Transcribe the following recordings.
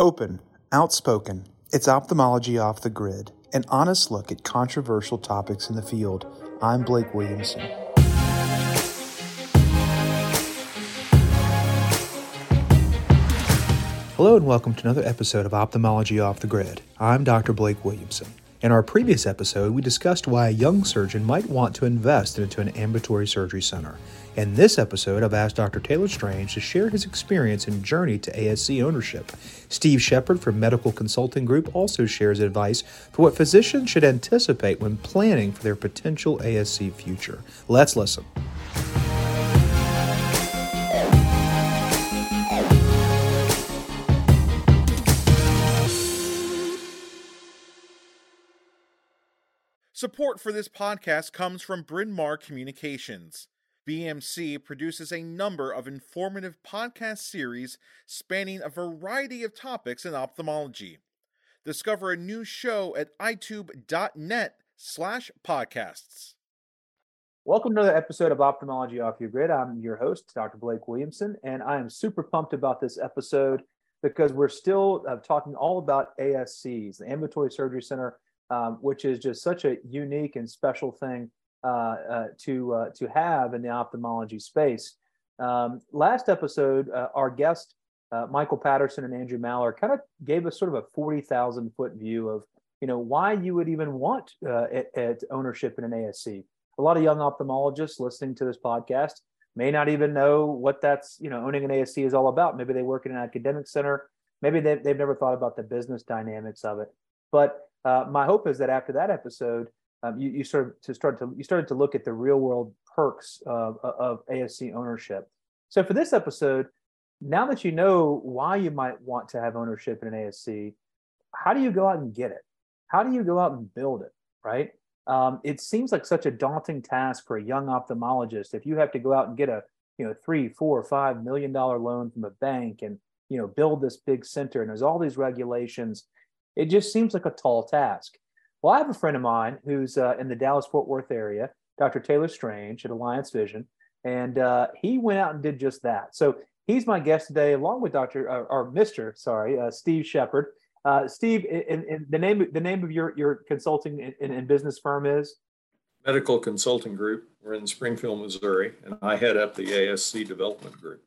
Open, outspoken, it's ophthalmology off the grid, an honest look at controversial topics in the field. I'm Blake Williamson. Hello, and welcome to another episode of Ophthalmology Off the Grid. I'm Dr. Blake Williamson. In our previous episode, we discussed why a young surgeon might want to invest into an ambulatory surgery center. In this episode, I've asked Dr. Taylor Strange to share his experience and journey to ASC ownership. Steve Shepard from Medical Consulting Group also shares advice for what physicians should anticipate when planning for their potential ASC future. Let's listen. Support for this podcast comes from Bryn Mawr Communications. BMC produces a number of informative podcast series spanning a variety of topics in ophthalmology. Discover a new show at eyetube.net slash podcasts. Welcome to another episode of Ophthalmology Off Your Grid. I'm your host, Dr. Blake Williamson, and I am super pumped about this episode because we're still uh, talking all about ASCs, the Ambulatory Surgery Center um, which is just such a unique and special thing uh, uh, to uh, to have in the ophthalmology space. Um, last episode, uh, our guest uh, Michael Patterson and Andrew Maller kind of gave us sort of a forty thousand foot view of you know why you would even want uh, at, ownership in an ASC. A lot of young ophthalmologists listening to this podcast may not even know what that's you know owning an ASC is all about. Maybe they work in an academic center. Maybe they've, they've never thought about the business dynamics of it. But uh, my hope is that after that episode, um, you, you started to start to you started to look at the real world perks of, of ASC ownership. So for this episode, now that you know why you might want to have ownership in an ASC, how do you go out and get it? How do you go out and build it? Right? Um, it seems like such a daunting task for a young ophthalmologist if you have to go out and get a you know three, four, five million dollar loan from a bank and you know build this big center and there's all these regulations it just seems like a tall task. Well, I have a friend of mine who's uh, in the Dallas Fort Worth area, Dr. Taylor Strange at Alliance Vision, and uh, he went out and did just that. So he's my guest today, along with Dr. Uh, or Mr. Sorry, uh, Steve Shepard. Uh, Steve, in, in the name the name of your your consulting and, and business firm is Medical Consulting Group. We're in Springfield, Missouri, and I head up the ASC Development Group.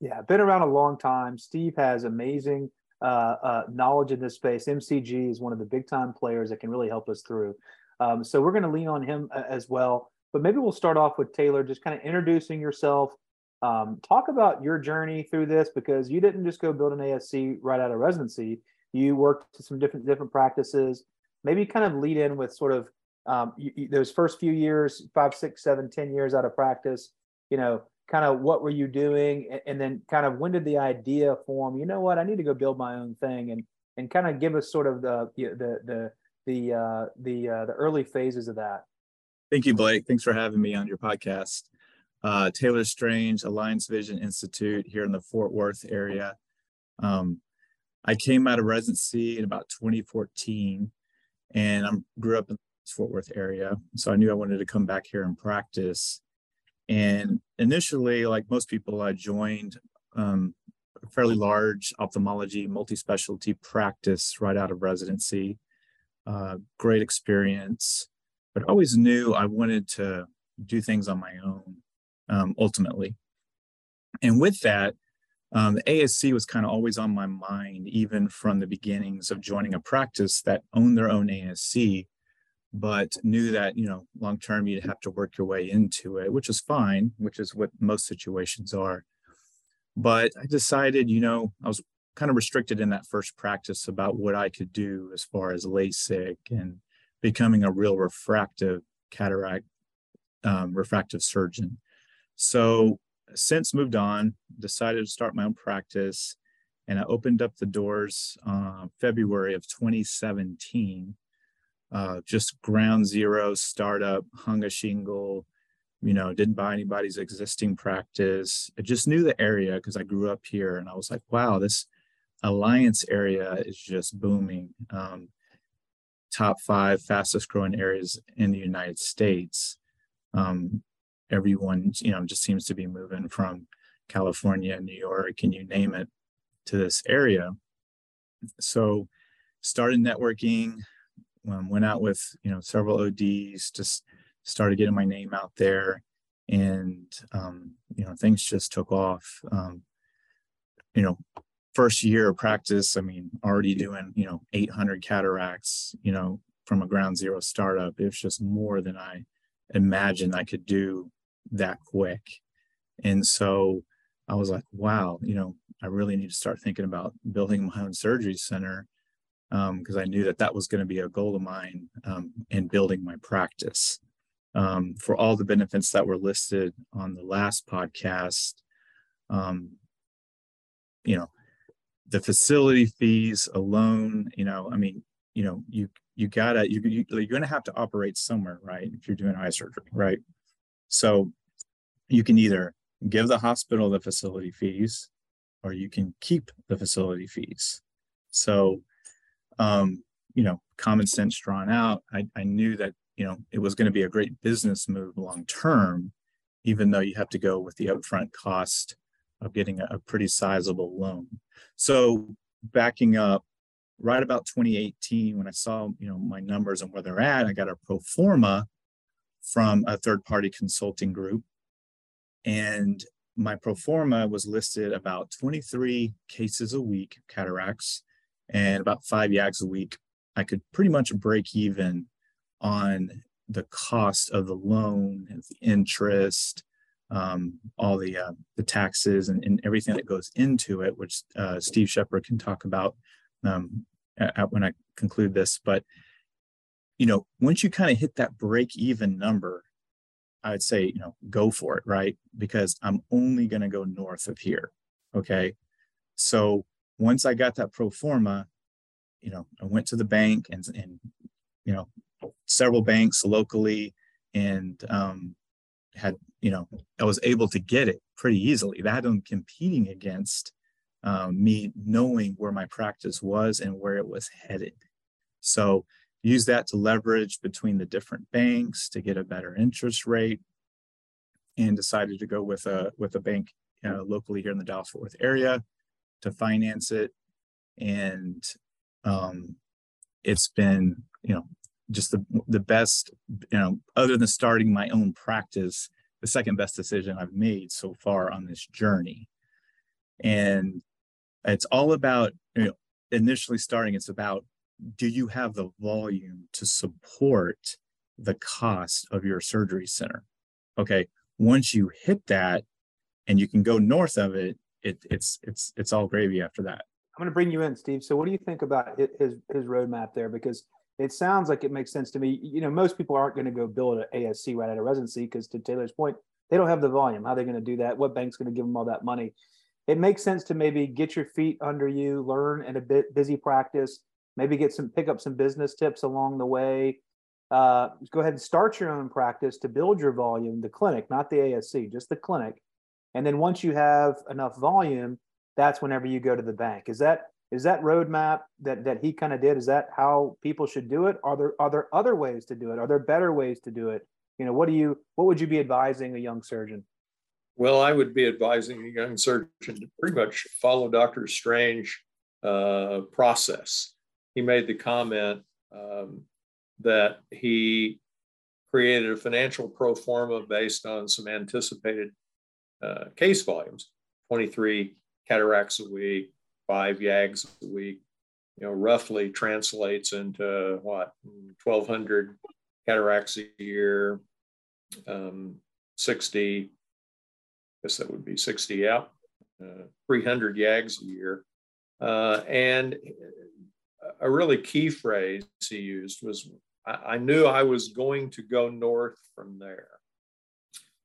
Yeah, been around a long time. Steve has amazing knowledge in this space. MCG is one of the big time players that can really help us through. Um, so we're going to lean on him uh, as well. But maybe we'll start off with Taylor, just kind of introducing yourself. Um, talk about your journey through this because you didn't just go build an ASC right out of residency. You worked to some different different practices. Maybe kind of lead in with sort of um, you, you, those first few years, five, six, seven, ten years out of practice. You know, kind of what were you doing? And then kind of when did the idea form you know what? I need to go build my own thing and and kind of give us sort of the the the the uh, the uh, the early phases of that. Thank you blake. Thanks for having me on your podcast. Uh, taylor strange alliance vision institute here in the fort worth area. Um, i came out of residency in about 2014 and i grew up in the fort worth area so i knew i wanted to come back here and practice and initially, like most people, I joined um, a fairly large ophthalmology multi-specialty practice right out of residency. Uh, great experience, but always knew I wanted to do things on my own um, ultimately. And with that, um, ASC was kind of always on my mind, even from the beginnings of joining a practice that owned their own ASC but knew that you know long term you'd have to work your way into it which is fine which is what most situations are. But i decided you know i was kind of restricted in that first practice about what i could do as far as lasik and becoming a real refractive cataract um, refractive surgeon. So since moved on decided to start my own practice and i opened up the doors uh, february of 2017 uh, just ground zero startup, hung a shingle, you know, didn't buy anybody's existing practice. I just knew the area because I grew up here and I was like, wow, this Alliance area is just booming. Um, top five fastest growing areas in the United States. Um, everyone, you know, just seems to be moving from California, New York, and you name it to this area. so started networking, um, went out with you know several ODs, just started getting my name out there, and um, you know things just took off. Um, you know, first year of practice, I mean, already doing you know 800 cataracts, you know, from a ground zero startup. It was just more than I imagined I could do that quick, and so I was like, wow, you know, I really need to start thinking about building my own surgery center because um, I knew that that was going to be a goal of mine um, in building my practice. Um, for all the benefits that were listed on the last podcast, you know, the facility fees alone, you know, I mean, you know, you you gotta you, you you're going to have to operate somewhere, right? If you're doing eye surgery, right? So you can either give the hospital the facility fees or you can keep the facility fees. So, um, you know, common sense drawn out, I, I knew that, you know, it was going to be a great business move long term, even though you have to go with the upfront cost of getting a, a pretty sizable loan. So, backing up, right about 2018, when I saw, you know, my numbers and where they're at, I got a pro forma from a third party consulting group and my pro forma was listed about 23 cases a week, cataracts, and about five yags a week. I could pretty much break even on the cost of the loan, and the interest, um, all the uh, the taxes, and, and, everything that goes into it, which uh, Steve Shepard can talk about um, at, when I conclude this. But you know, once you kind of hit that break even number, I'd say, you know, go for it, right? Because I'm only going to go north of here. Okay. So once I got that pro forma, you know, I went to the bank and, and you know, several banks locally and um, had, you know, I was able to get it pretty easily. That I'm competing against um, me knowing where my practice was and where it was headed. So use that to leverage between the different banks to get a better interest rate and decided to go with a with a bank uh, locally here in the Dallas Fort Worth area to finance it and um, it's been you know just the the best you know other than starting my own practice the second best decision I've made so far on this journey and it's all about you know initially starting it's about do you have the volume to support the cost of your surgery center? Okay, once you hit that and you can go north of it, it it's it's it's all gravy after that. I'm going to bring you in, Steve. So, what do you think about his his roadmap there? Because it sounds like it makes sense to me. You know, most people aren't going to go build an ASC right out of residency because, to Taylor's point, they don't have the volume. How are they going to do that? What bank's going to give them all that money? It makes sense to maybe get your feet under you, learn in a bit busy practice, maybe get some pick up some business tips along the way uh, go ahead and start your own practice to build your volume the clinic not the asc just the clinic and then once you have enough volume that's whenever you go to the bank. Is that is that roadmap that that he kind of did is that how people should do it? Are there are there other ways to do it? Are there better ways to do it? You know what do you what would you be advising a young surgeon? Well i would be advising a young surgeon to pretty much follow dr strange uh, process. He made the comment um, that he created a financial pro forma based on some anticipated uh, case volumes 23 cataracts a week, five YAGs a week, you know, roughly translates into what, 1,200 cataracts a year, um, 60, I guess that would be 60 out, uh, 300 YAGs a year. Uh, and a really key phrase he used was I, I knew I was going to go north from there.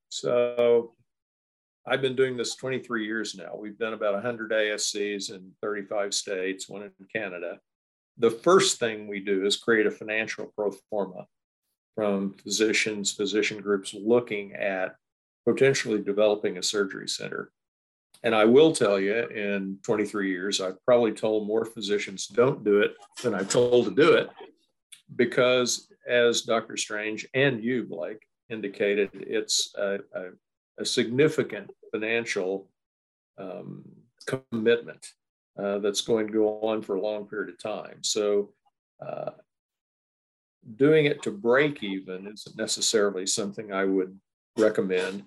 So I've been doing this 23 years now. We've done about 100 ASCs in 35 states, one in Canada. The first thing we do is create a financial pro forma from physicians, physician groups looking at potentially developing a surgery center. And I will tell you, in 23 years, I've probably told more physicians don't do it than I've told to do it, because as Dr. Strange and you, Blake, indicated, it's a, a, a significant financial um, commitment. uh, that's going to go on for a long period of time. So, uh, doing it to break even isn't necessarily something I would recommend.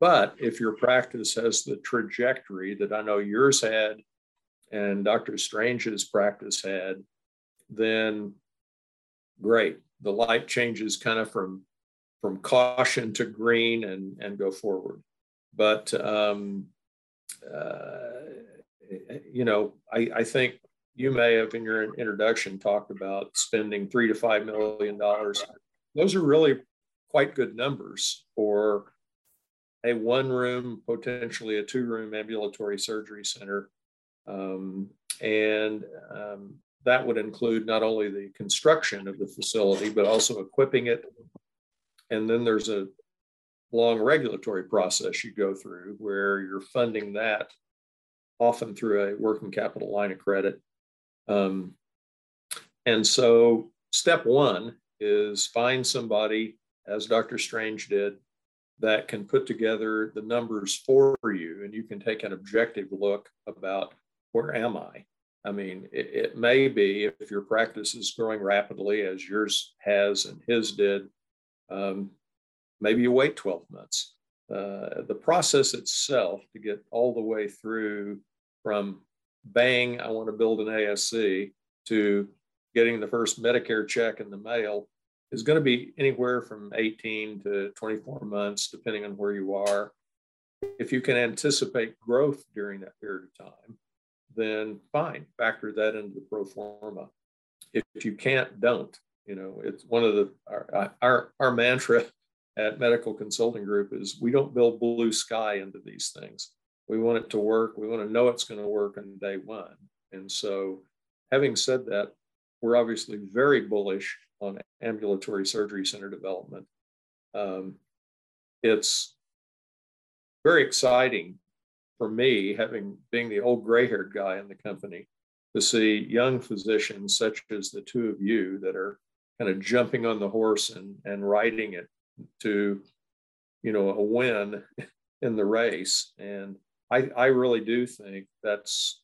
But if your practice has the trajectory that I know yours had and Dr. Strange's practice had, then great. The light changes kind of from from caution to green and and go forward. But um, uh, you know, I, I think you may have in your introduction talked about spending three to five million dollars. Those are really quite good numbers for a one room, potentially a two room ambulatory surgery center. Um, and um, that would include not only the construction of the facility, but also equipping it. And then there's a long regulatory process you go through where you're funding that often through a working capital line of credit. Um, and so, step one is find somebody, as Dr. Strange did, that can put together the numbers for you, and you can take an objective look about where am I? I mean, it, it, may be if your practice is growing rapidly, as yours has and his did, um, maybe you wait 12 months. Uh, the process itself to get all the way through from bang, I want to build an ASC to getting the first Medicare check in the mail is going to be anywhere from 18 to 24 months, depending on where you are. If you can anticipate growth during that period of time, then fine, factor that into the pro forma. If, if you can't, don't. You know, it's one of the our, our our mantra at Medical Consulting Group is we don't build blue sky into these things. We want it to work. We want to know it's going to work on day one. And so, having said that, we're obviously very bullish on ambulatory surgery center development. Um, it's very exciting for me, having being the old gray-haired guy in the company, to see young physicians such as the two of you that are kind of jumping on the horse and, and riding it to, you know, a win in the race. And I, I really do think that's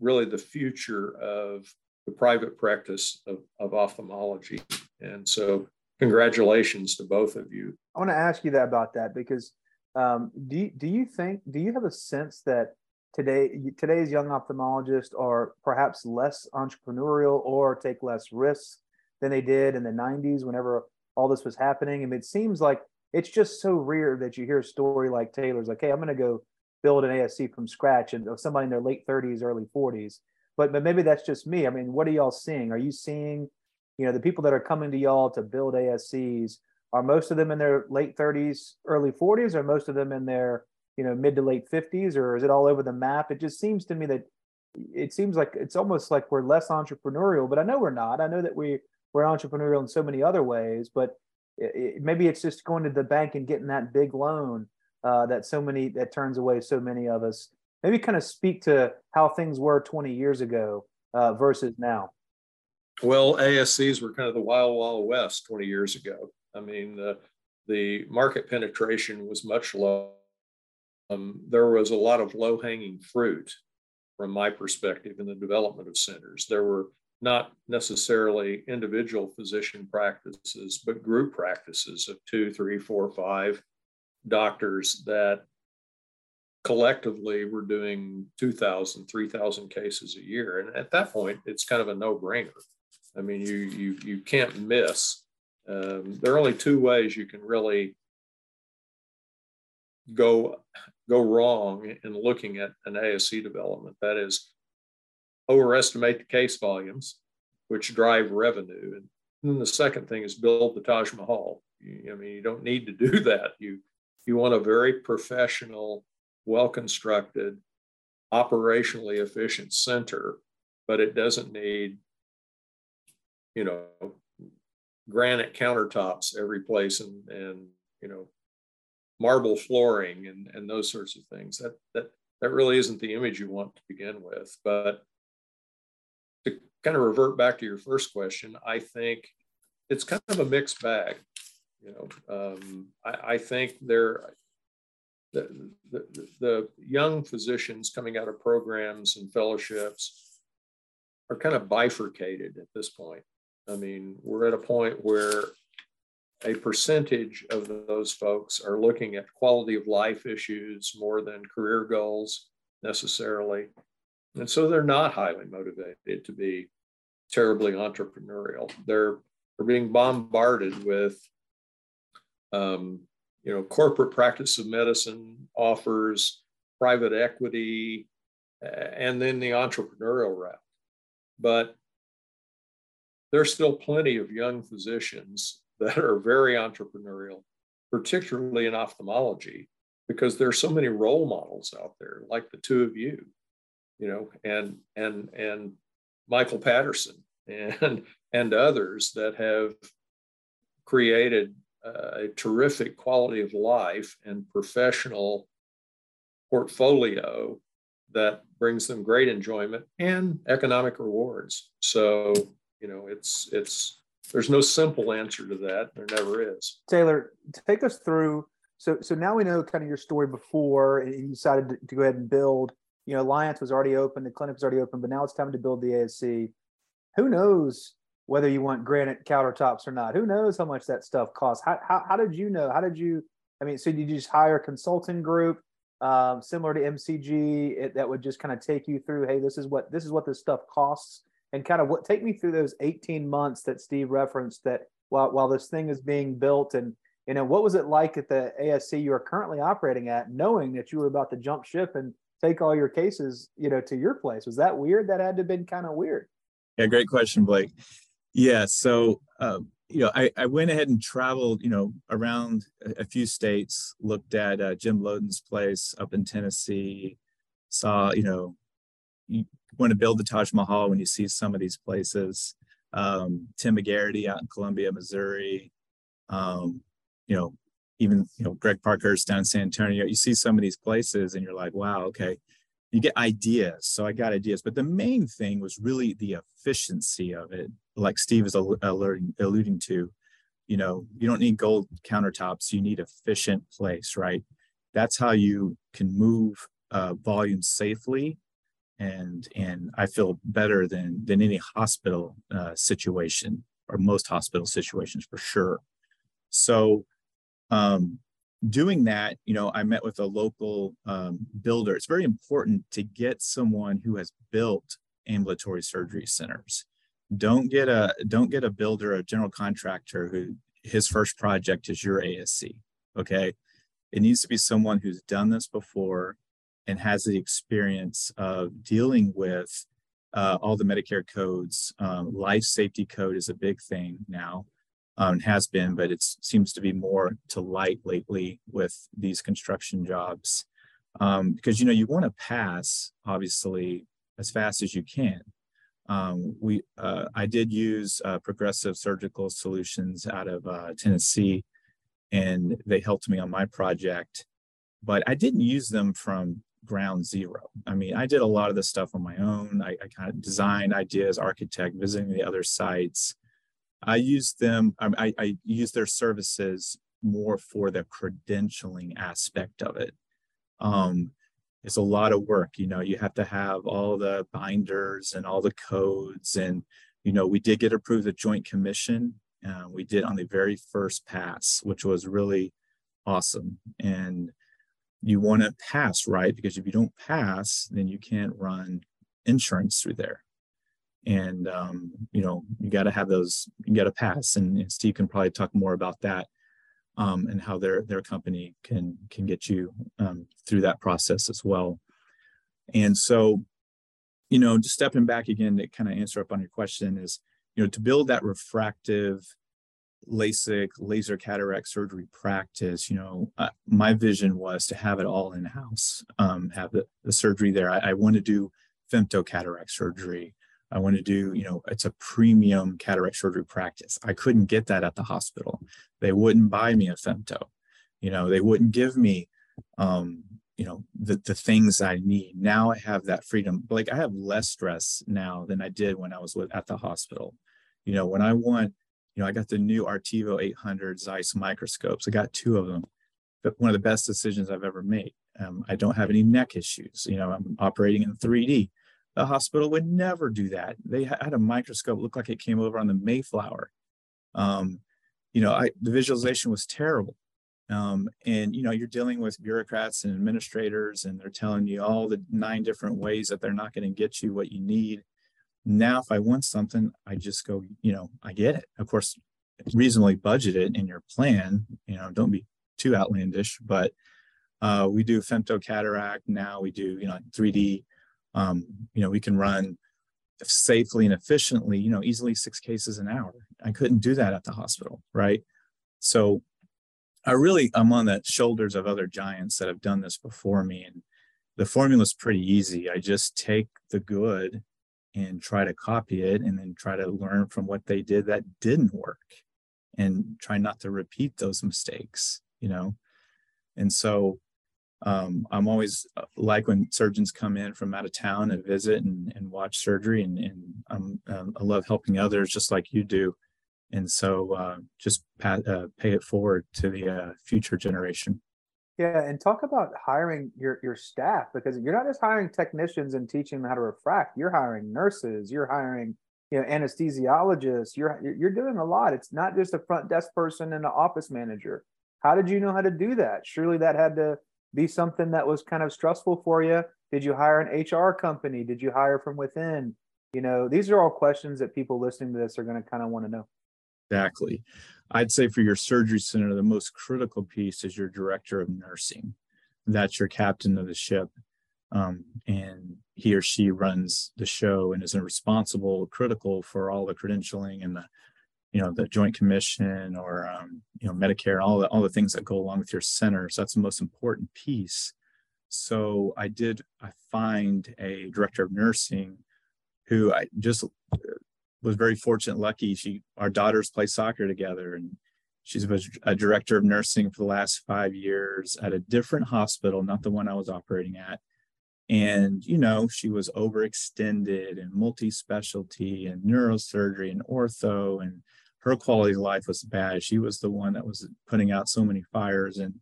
really the future of the private practice of, of ophthalmology. And so, congratulations to both of you. I want to ask you that about that because um, do do you think do you have a sense that today today's young ophthalmologists are perhaps less entrepreneurial or take less risks than they did in the 90s whenever all this was happening? And it seems like it's just so rare that you hear a story like Taylor's like, hey, I'm going to go build an ASC from scratch and somebody in their late 30s, early 40s but but maybe that's just me. I mean, what are y'all seeing? Are you seeing, you know, the people that are coming to y'all to build ASCs? Are most of them in their late 30s, early 40s, or most of them in their you know mid to late 50s, or is it all over the map? It just seems to me that it seems like it's almost like we're less entrepreneurial, but I know we're not. I know that we we're entrepreneurial in so many other ways, but it, it, maybe it's just going to the bank and getting that big loan uh, that so many that turns away so many of us maybe kind of speak to how things were 20 years ago uh, versus now. Well, ASCs were kind of the wild, wild west 20 years ago. I mean, the, the market penetration was much low. Um, there was a lot of low hanging fruit from my perspective in the development of centers. There were not necessarily individual physician practices, but group practices of two, three, four, five doctors that collectively we're doing 2000 3000 cases a year. And at that point it's kind of a no-brainer. I mean you you you can't miss um, there are only two ways you can really go go wrong in looking at an asc development. That is overestimate the case volumes which drive revenue and then the second thing is build the taj mahal you, i mean you don't need to do that you you want a very professional well constructed, operationally efficient center, but it doesn't need, you know, granite countertops every place and, and you know, marble flooring and, and those sorts of things. That, that, that really isn't the image you want to begin with. But kind of revert back to your first question, I think it's kind of a mixed bag. You know, um, I, I think there the, the, the young physicians coming out of programs and fellowships are kind of bifurcated at this point. I mean, we're at a point where a percentage of those folks are looking at quality of life issues more than career goals necessarily. And so they're not highly motivated to be terribly entrepreneurial. They're, they're being bombarded with, um, you know, corporate practice of medicine offers private equity and then the entrepreneurial route. But there's still plenty of young physicians that are very entrepreneurial, particularly in ophthalmology, because there's so many role models out there, like the two of you, you know, and and and Michael Patterson and and others that have created uh, a terrific quality of life and professional portfolio that brings them great enjoyment and economic rewards. So, you know, it's it's there's no simple answer to that. There never is. Taylor, take us through. So, so now we know kind of your story before, and you decided to, to go ahead and build. You know, Alliance was already open, the clinic was already open, but now it's time to build the ASC. Who knows whether you want granite countertops or not? Who knows how much that stuff costs? How, how, how did you know? How did you? I mean, so did you just hire a consulting group um, similar to MCG it, that would just kind of take you through? Hey, this is what this is what this stuff costs and kind of what take me through those 18 months that Steve referenced that while while this thing is being built and you know what was it like at the ASC you are currently operating at knowing that you were about to jump ship and take all your cases you know to your place was that weird that had to have been kind of weird yeah great question Blake yeah so uh, you know I, I went ahead and traveled you know around a, a few states looked at uh, Jim Loden's place up in Tennessee saw you know you want to build the Taj Mahal when you see some of these places. Um, Tim McGarity out in Columbia, Missouri. Um, you know, even you know Greg Parker's down in San Antonio. You see some of these places, and you're like, wow, okay. You get ideas. So I got ideas, but the main thing was really the efficiency of it. Like Steve is alluding, alluding to, you know, you don't need gold countertops. You need efficient place, right? That's how you can move uh, volume safely and and I feel better than than any hospital uh, situation or most hospital situations for sure. So, um, doing that, you know, I met with a local um, builder. It's very important to get someone who has built ambulatory surgery centers. Don't get a don't get a builder, a general contractor who his first project is your ASC. Okay, it needs to be someone who's done this before and has the experience of dealing with uh, all the Medicare codes. Um, life safety code is a big thing now, um, has been, but it seems to be more to light lately with these construction jobs. Um, because you know you want to pass obviously as fast as you can. Um, we uh, I did use uh, Progressive Surgical Solutions out of uh, Tennessee, and they helped me on my project. But I didn't use them from ground zero. I mean, I did a lot of this stuff on my own. I, I kind of designed ideas, architect, visiting the other sites. I use them, I, I use their services more for the credentialing aspect of it. Um, it's a lot of work, you know, you have to have all the binders and all the codes. And, you know, we did get approved the joint commission. Uh, we did on the very first pass, which was really awesome. And you want to pass, right? Because if you don't pass, then you can't run insurance through there. And um, you know, you got to have those. You got to pass, and Steve can probably talk more about that um, and how their their company can can get you um, through that process as well. And so, you know, just stepping back again to kind of answer up on your question is, you know, to build that refractive LASIK, laser cataract surgery practice, you know, uh, my vision was to have it all in house, um, have the, the surgery there. I, I want to do femto cataract surgery. I want to do, you know, it's a premium cataract surgery practice. I couldn't get that at the hospital. They wouldn't buy me a femto. You know, they wouldn't give me, um, you know, the, the things I need. Now I have that freedom. Like I have less stress now than I did when I was with, at the hospital. You know, when I want you know, I got the new Artevo 800 Zeiss microscopes. I got two of them. But one of the best decisions I've ever made. Um, I don't have any neck issues. You know, I'm operating in 3D. The hospital would never do that. They had a microscope look like it came over on the Mayflower. Um, you know, I, the visualization was terrible. Um, and you know, you're dealing with bureaucrats and administrators, and they're telling you all the nine different ways that they're not going to get you what you need. Now, if I want something, I just go, you know, I get it. Of course, reasonably budget it in your plan. You know, don't be too outlandish, but uh, we do femto cataract now. We do, you know, 3D. Um, you know, we can run safely and efficiently, you know, easily six cases an hour. I couldn't do that at the hospital, right? So I really I'm on the shoulders of other giants that have done this before me. And the formula is pretty easy. I just take the good and try to copy it and then try to learn from what they did that didn't work and try not to repeat those mistakes, you know? And so um, I'm always uh, like when surgeons come in from out of town and visit and, and watch surgery, and, and um, I love helping others just like you do. And so uh, just pat, uh, pay it forward to the uh, future generation. Yeah, and talk about hiring your your staff because you're not just hiring technicians and teaching them how to refract. You're hiring nurses. You're hiring you know anesthesiologists. You're you're doing a lot. It's not just a front desk person and an office manager. How did you know how to do that? Surely that had to be something that was kind of stressful for you? Did you hire an HR company? Did you hire from within? You know, these are all questions that people listening to this are going to kind of want to know. Exactly. I'd say for your surgery center, the most critical piece is your director of nursing. That's your captain of the ship. Um, and he or she runs the show and is responsible, critical for all the credentialing and the you know the joint commission or um, you know medicare all the all the things that go along with your center so that's the most important piece. So i did i find a director of nursing who i just uh, was very fortunate lucky. She our daughters play soccer together and she's a director of nursing for the last five years at a different hospital not the one i was operating at and you know she was overextended and multi-specialty and neurosurgery and ortho and her quality of life was bad. She was the one that was putting out so many fires. And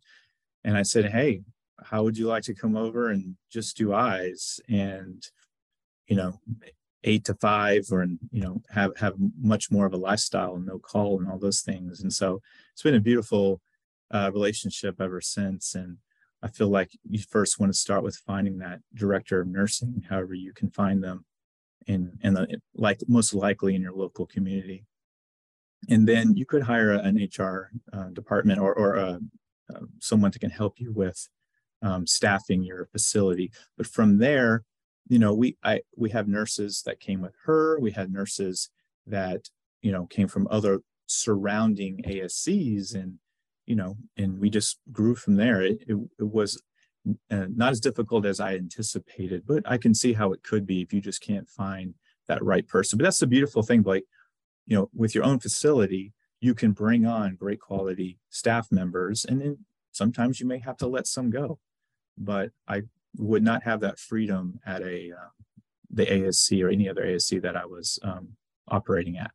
and I said, Hey, how would you like to come over and just do eyes and you know, eight to five or you know, have have much more of a lifestyle and no call and all those things. And so it's been a beautiful uh, relationship ever since. And I feel like you first want to start with finding that director of nursing, however you can find them, in in the like most likely in your local community and then you could hire an HR uh, department or, or uh, uh, someone that can help you with um, staffing your facility. But from there, you know, we I we have nurses that came with her. We had nurses that you know came from other surrounding ASCs, and you know, and we just grew from there. It, it, it was uh, not as difficult as I anticipated, but I can see how it could be if you just can't find that right person. But that's the beautiful thing, Blake you know, with your own facility, you can bring on great quality staff members, and then sometimes you may have to let some go. But I would not have that freedom at a uh, the ASC or any other ASC that I was um, operating at.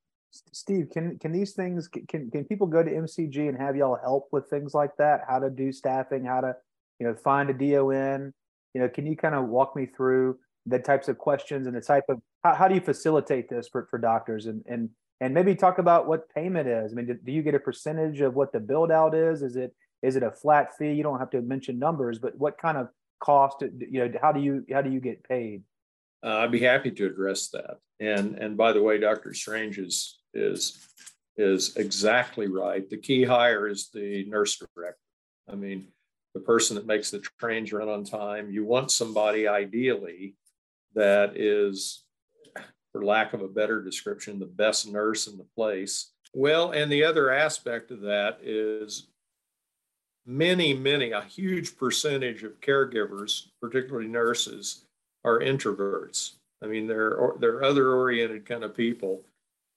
Steve, can can these things can can people go to MCG and have y'all help with things like that? How to do staffing? How to you know find a DON? You know, can you kind of walk me through the types of questions and the type of how, how do you facilitate this for, for doctors and and and maybe talk about what payment is. I mean, do, do you get a percentage of what the build out is? Is it is it a flat fee? You don't have to mention numbers, but what kind of cost? You know, how do you how do you get paid? Uh, I'd be happy to address that. And and by the way, Dr. Strange is is is exactly right. The key hire is the nurse director. I mean, the person that makes the trains run on time. You want somebody ideally that is for lack of a better description, the best nurse in the place. Well, and the other aspect of that is many, many, a huge percentage of caregivers, particularly nurses, are introverts. I mean, they're they're other oriented kind of people,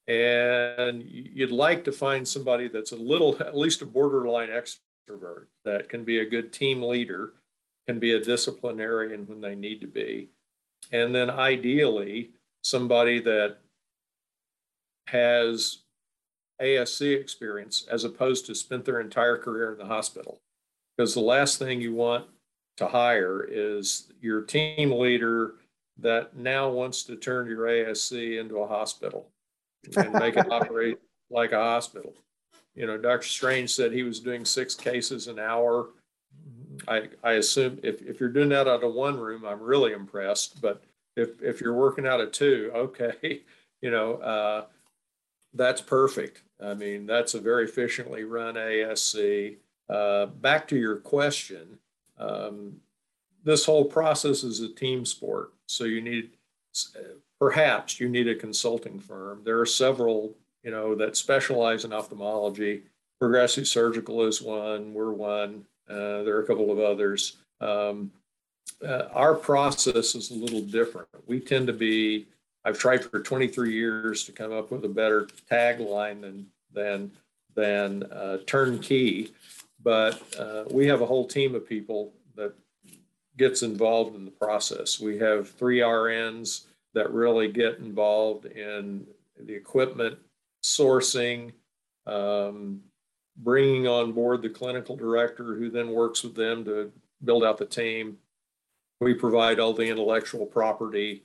and you'd like to find somebody that's a little, at least a borderline extrovert that can be a good team leader, can be a disciplinarian when they need to be, and then ideally somebody that has ASC experience as opposed to spent their entire career in the hospital. because the last thing you want to hire is your team leader that now wants to turn your ASC into a hospital and make it operate like a hospital. You know, Dr. Strange said he was doing six cases an hour. I, I assume if, if you're doing that out of one room, I'm really impressed. But if, if you're working out of two, okay, you know, uh, that's perfect. I mean, that's a very efficiently run ASC. Uh, back to your question, um, this whole process is a team sport. So you need, perhaps you need a consulting firm. There are several, you know, that specialize in ophthalmology. Progressive Surgical is one. We're one. Uh, there are a couple of others. Um, uh, our process is a little different. We tend to be I've tried for 23 years to come up with a better tagline than than than uh, turnkey, but uh, we have a whole team of people that gets involved in the process. We have three RNs that really get involved in the equipment sourcing, um, bringing on board the clinical director who then works with them to build out the team. We provide all the intellectual property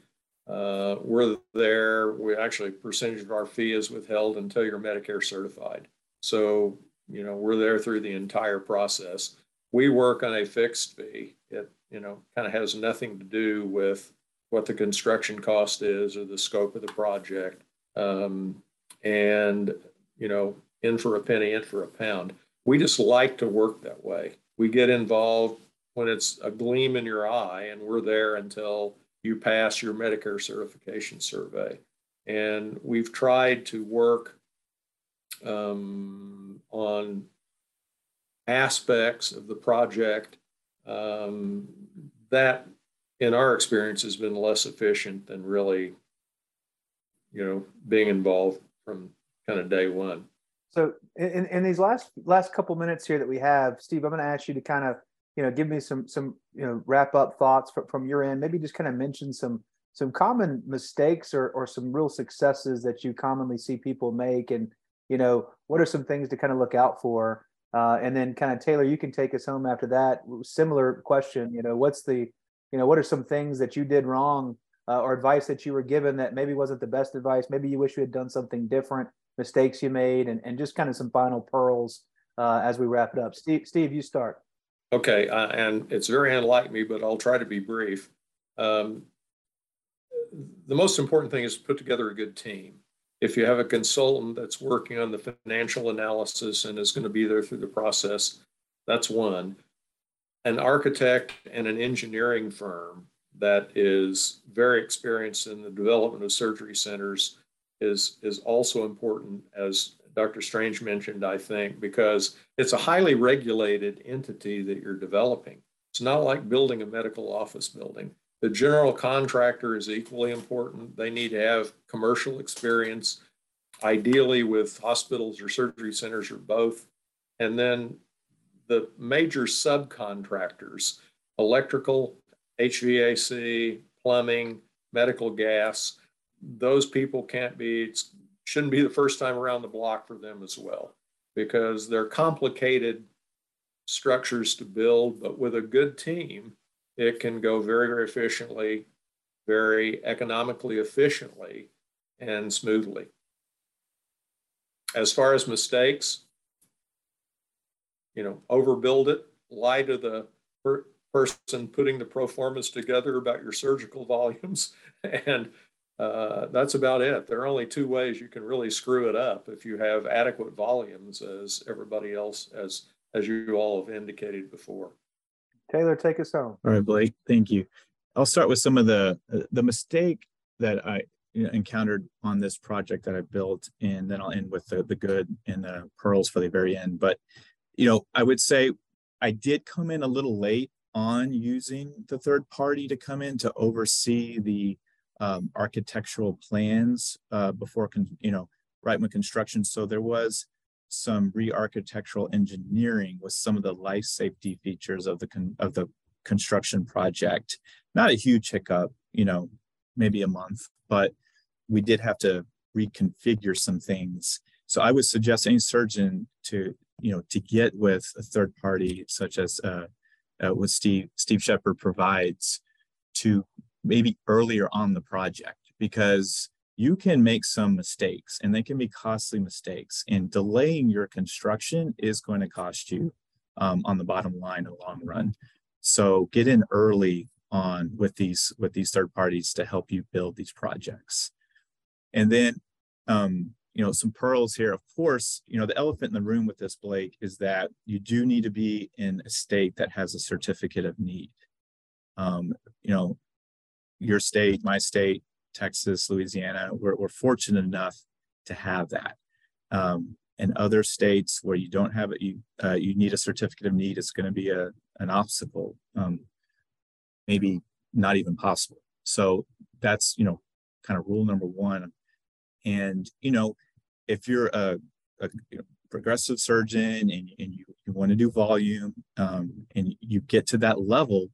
uh, we're there. We actually percentage of our fee is withheld until you're Medicare certified. So you know we're there through the entire process. We work on a fixed fee. It you know kind of has nothing to do with what the construction cost is or the scope of the project. Um, and you know in for a penny, in for a pound. We just like to work that way. We get involved when it's a gleam in your eye, and we're there until you pass your Medicare certification survey. And we've tried to work um, on aspects of the project um, that, in our experience, has been less efficient than really, you know, being involved from kind of day one. So, in, in these last last couple minutes here that we have, Steve, I'm going to ask you to kind of you know give me some some you know wrap up thoughts from, from your end. Maybe just kind of mention some some common mistakes or or some real successes that you commonly see people make and you know what are some things to kind of look out for? Uh, and then kind of taylor you can take us home after that. Similar question you know what's the you know what are some things that you did wrong uh, or advice that you were given that maybe wasn't the best advice maybe you wish you had done something different mistakes you made and, and just kind of some final pearls uh, as we wrap it up steve steve you start Okay, uh, and it's very unlike me, but I'll try to be brief. Um, the most important thing is to put together a good team. If you have a consultant that's working on the financial analysis and is going to be there through the process, that's one. An architect and an engineering firm that is very experienced in the development of surgery centers is, is also important as Dr. Strange mentioned, I think, because it's a highly regulated entity that you're developing. It's not like building a medical office building. The general contractor is equally important. They need to have commercial experience, ideally with hospitals or surgery centers or both. And then the major subcontractors, electrical, HVAC, plumbing, medical gas, those people can't be shouldn't be the first time around the block for them as well because they're complicated structures to build, but with a good team, it can go very, very efficiently, very economically efficiently, and smoothly. As far as mistakes, you know, overbuild it, lie to the per- person putting the pro formas together about your surgical volumes, and uh, that's about it. There are only two ways you can really screw it up if you have adequate volumes, as everybody else, as as you all have indicated before. Taylor, take us home. All right, Blake. Thank you. I'll start with some of the the mistake that I encountered on this project that I built, and then I'll end with the the good and the pearls for the very end. But you know, I would say I did come in a little late on using the third party to come in to oversee the um, architectural plans uh, before, con- you know, right when construction. So there was some re-architectural engineering with some of the life safety features of the con- of the construction project. Not a huge hiccup, you know, maybe a month, but we did have to reconfigure some things. So I would suggest any surgeon to you know, to get with a third party such as uh, uh, what Steve Steve Shepard provides to maybe earlier on the project because you can make some mistakes and they can be costly mistakes and delaying your construction is going to cost you um, on the bottom line in the long run. So get in early on with these with these third parties to help you build these projects. And then um, you know some pearls here. Of course you know the elephant in the room with this blake is that you do need to be in a state that has a certificate of need. Um, you know your state my state texas louisiana we're, we're fortunate enough to have that. Um, and other states where you don't have it you uh, you need a certificate of need it's going to be a an obstacle um, maybe not even possible. So that's you know kind of rule number one and, you know, if you're a, a you know, progressive surgeon and, and you, you want to do volume um, and you get to that level,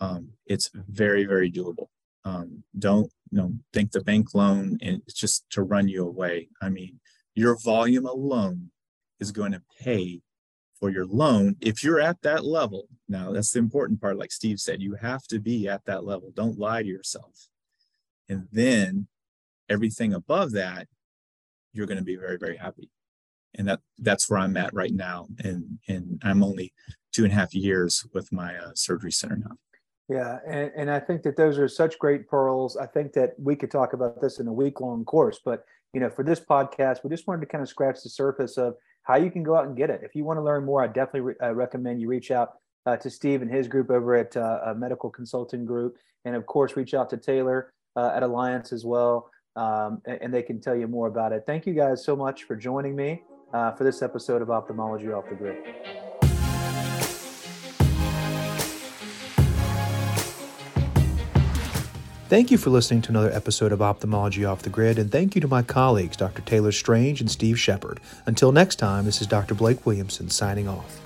um, it's very, very doable. Um, don't you know think the bank loan and it's just to run you away. I mean, your volume alone is going to pay for your loan if you're at that level. Now, that's the important part. Like Steve said, you have to be at that level. Don't lie to yourself. And then everything above that, you're going to be very, very happy. And that that's where I'm at right now. And and I'm only two and a half years with my uh, surgery center now. Yeah, and, and I think that those are such great pearls. I think that we could talk about this in a week long course, but you know, for this podcast, we just wanted to kind of scratch the surface of how you can go out and get it. If you want to learn more, I definitely re- uh, recommend you reach out uh, to Steve and his group over at uh, Medical Consulting Group, and of course, reach out to Taylor uh, at Alliance as well um, and they can tell you more about it. Thank you guys so much for joining me uh, for this episode of Ophthalmology Off the Grid. Thank you for listening to another episode of Ophthalmology Off the Grid, and thank you to my colleagues, Dr. Taylor Strange and Steve Shepard. Until next time, this is Dr. Blake Williamson signing off.